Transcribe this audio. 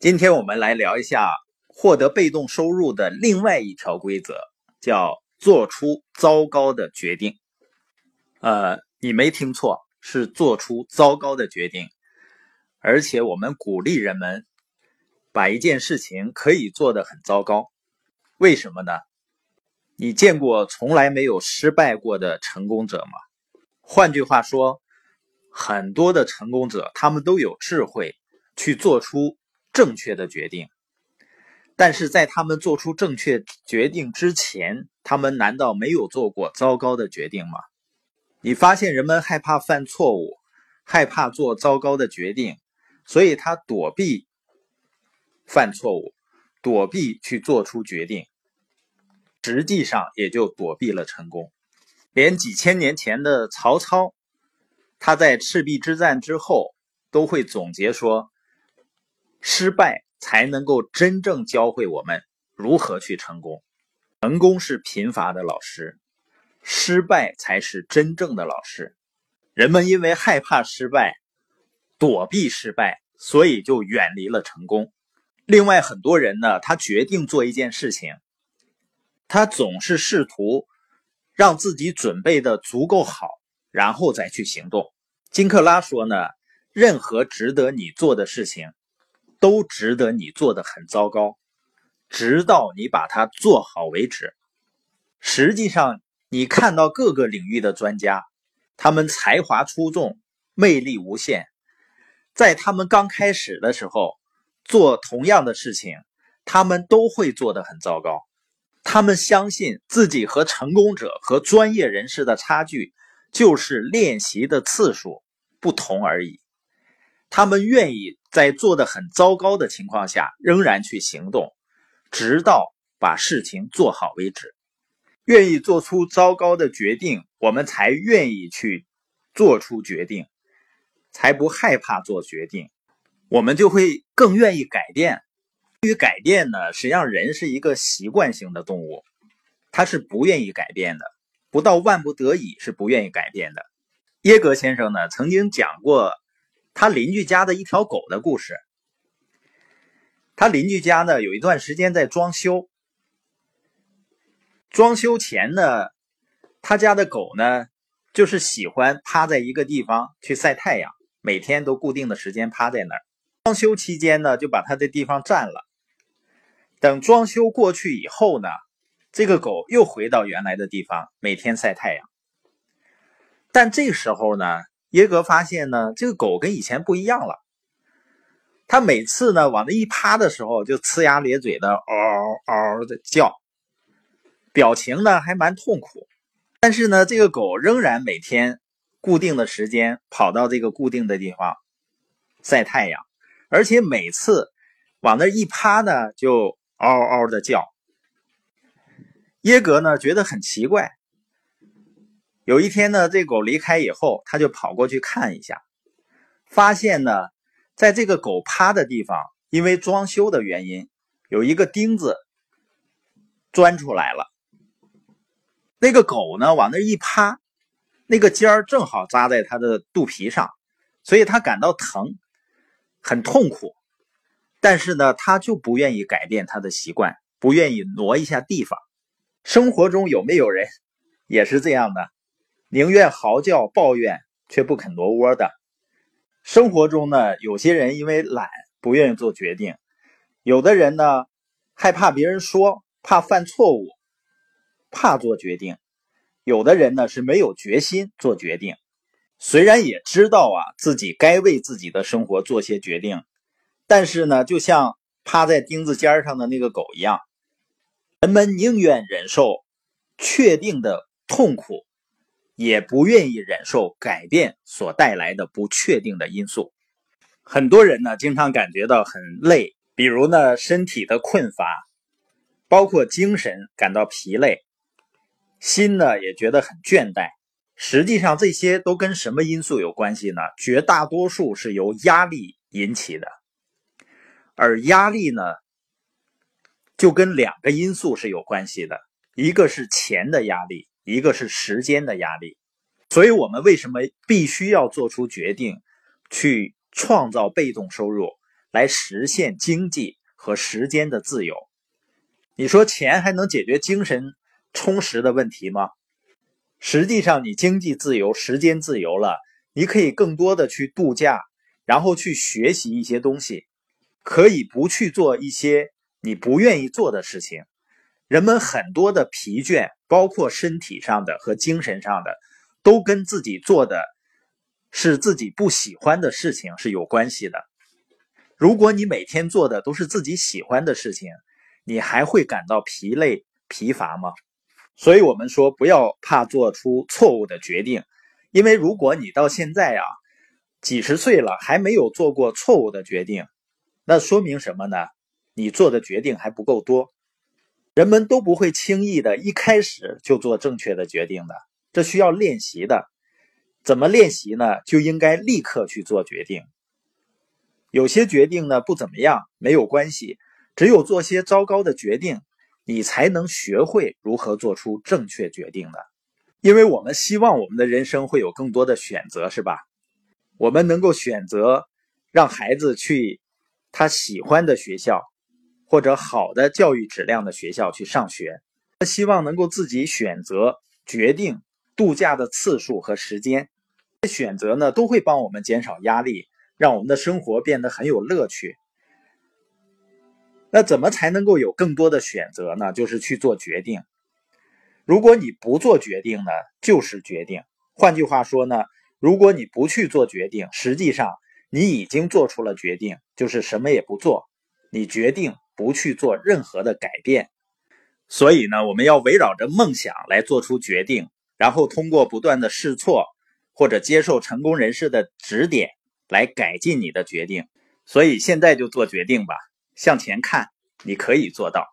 今天我们来聊一下获得被动收入的另外一条规则，叫做出糟糕的决定。呃，你没听错，是做出糟糕的决定。而且我们鼓励人们把一件事情可以做得很糟糕。为什么呢？你见过从来没有失败过的成功者吗？换句话说，很多的成功者他们都有智慧去做出。正确的决定，但是在他们做出正确决定之前，他们难道没有做过糟糕的决定吗？你发现人们害怕犯错误，害怕做糟糕的决定，所以他躲避犯错误，躲避去做出决定，实际上也就躲避了成功。连几千年前的曹操，他在赤壁之战之后都会总结说。失败才能够真正教会我们如何去成功。成功是贫乏的老师，失败才是真正的老师。人们因为害怕失败，躲避失败，所以就远离了成功。另外，很多人呢，他决定做一件事情，他总是试图让自己准备的足够好，然后再去行动。金克拉说呢，任何值得你做的事情。都值得你做的很糟糕，直到你把它做好为止。实际上，你看到各个领域的专家，他们才华出众，魅力无限。在他们刚开始的时候，做同样的事情，他们都会做得很糟糕。他们相信自己和成功者和专业人士的差距，就是练习的次数不同而已。他们愿意在做的很糟糕的情况下，仍然去行动，直到把事情做好为止。愿意做出糟糕的决定，我们才愿意去做出决定，才不害怕做决定，我们就会更愿意改变。对于改变呢，实际上人是一个习惯性的动物，他是不愿意改变的，不到万不得已是不愿意改变的。耶格先生呢，曾经讲过。他邻居家的一条狗的故事。他邻居家呢，有一段时间在装修。装修前呢，他家的狗呢，就是喜欢趴在一个地方去晒太阳，每天都固定的时间趴在那儿。装修期间呢，就把他的地方占了。等装修过去以后呢，这个狗又回到原来的地方，每天晒太阳。但这时候呢，耶格发现呢，这个狗跟以前不一样了。它每次呢往那一趴的时候，就呲牙咧嘴的嗷嗷的叫，表情呢还蛮痛苦。但是呢，这个狗仍然每天固定的时间跑到这个固定的地方晒太阳，而且每次往那一趴呢，就嗷嗷的叫。耶格呢觉得很奇怪。有一天呢，这狗离开以后，他就跑过去看一下，发现呢，在这个狗趴的地方，因为装修的原因，有一个钉子钻出来了。那个狗呢，往那一趴，那个尖儿正好扎在它的肚皮上，所以它感到疼，很痛苦。但是呢，它就不愿意改变它的习惯，不愿意挪一下地方。生活中有没有人也是这样的？宁愿嚎叫抱怨，却不肯挪窝的。生活中呢，有些人因为懒，不愿意做决定；有的人呢，害怕别人说，怕犯错误，怕做决定；有的人呢，是没有决心做决定。虽然也知道啊，自己该为自己的生活做些决定，但是呢，就像趴在钉子尖上的那个狗一样，人们宁愿忍受确定的痛苦。也不愿意忍受改变所带来的不确定的因素。很多人呢，经常感觉到很累，比如呢，身体的困乏，包括精神感到疲累，心呢也觉得很倦怠。实际上，这些都跟什么因素有关系呢？绝大多数是由压力引起的，而压力呢，就跟两个因素是有关系的，一个是钱的压力。一个是时间的压力，所以我们为什么必须要做出决定，去创造被动收入，来实现经济和时间的自由。你说钱还能解决精神充实的问题吗？实际上，你经济自由、时间自由了，你可以更多的去度假，然后去学习一些东西，可以不去做一些你不愿意做的事情。人们很多的疲倦，包括身体上的和精神上的，都跟自己做的是自己不喜欢的事情是有关系的。如果你每天做的都是自己喜欢的事情，你还会感到疲累、疲乏吗？所以，我们说不要怕做出错误的决定，因为如果你到现在啊几十岁了还没有做过错误的决定，那说明什么呢？你做的决定还不够多。人们都不会轻易的一开始就做正确的决定的，这需要练习的。怎么练习呢？就应该立刻去做决定。有些决定呢不怎么样，没有关系，只有做些糟糕的决定。你才能学会如何做出正确决定的，因为我们希望我们的人生会有更多的选择，是吧？我们能够选择让孩子去他喜欢的学校，或者好的教育质量的学校去上学。他希望能够自己选择决定度假的次数和时间，选择呢都会帮我们减少压力，让我们的生活变得很有乐趣。那怎么才能够有更多的选择呢？就是去做决定。如果你不做决定呢，就是决定。换句话说呢，如果你不去做决定，实际上你已经做出了决定，就是什么也不做。你决定不去做任何的改变。所以呢，我们要围绕着梦想来做出决定，然后通过不断的试错或者接受成功人士的指点来改进你的决定。所以现在就做决定吧。向前看，你可以做到。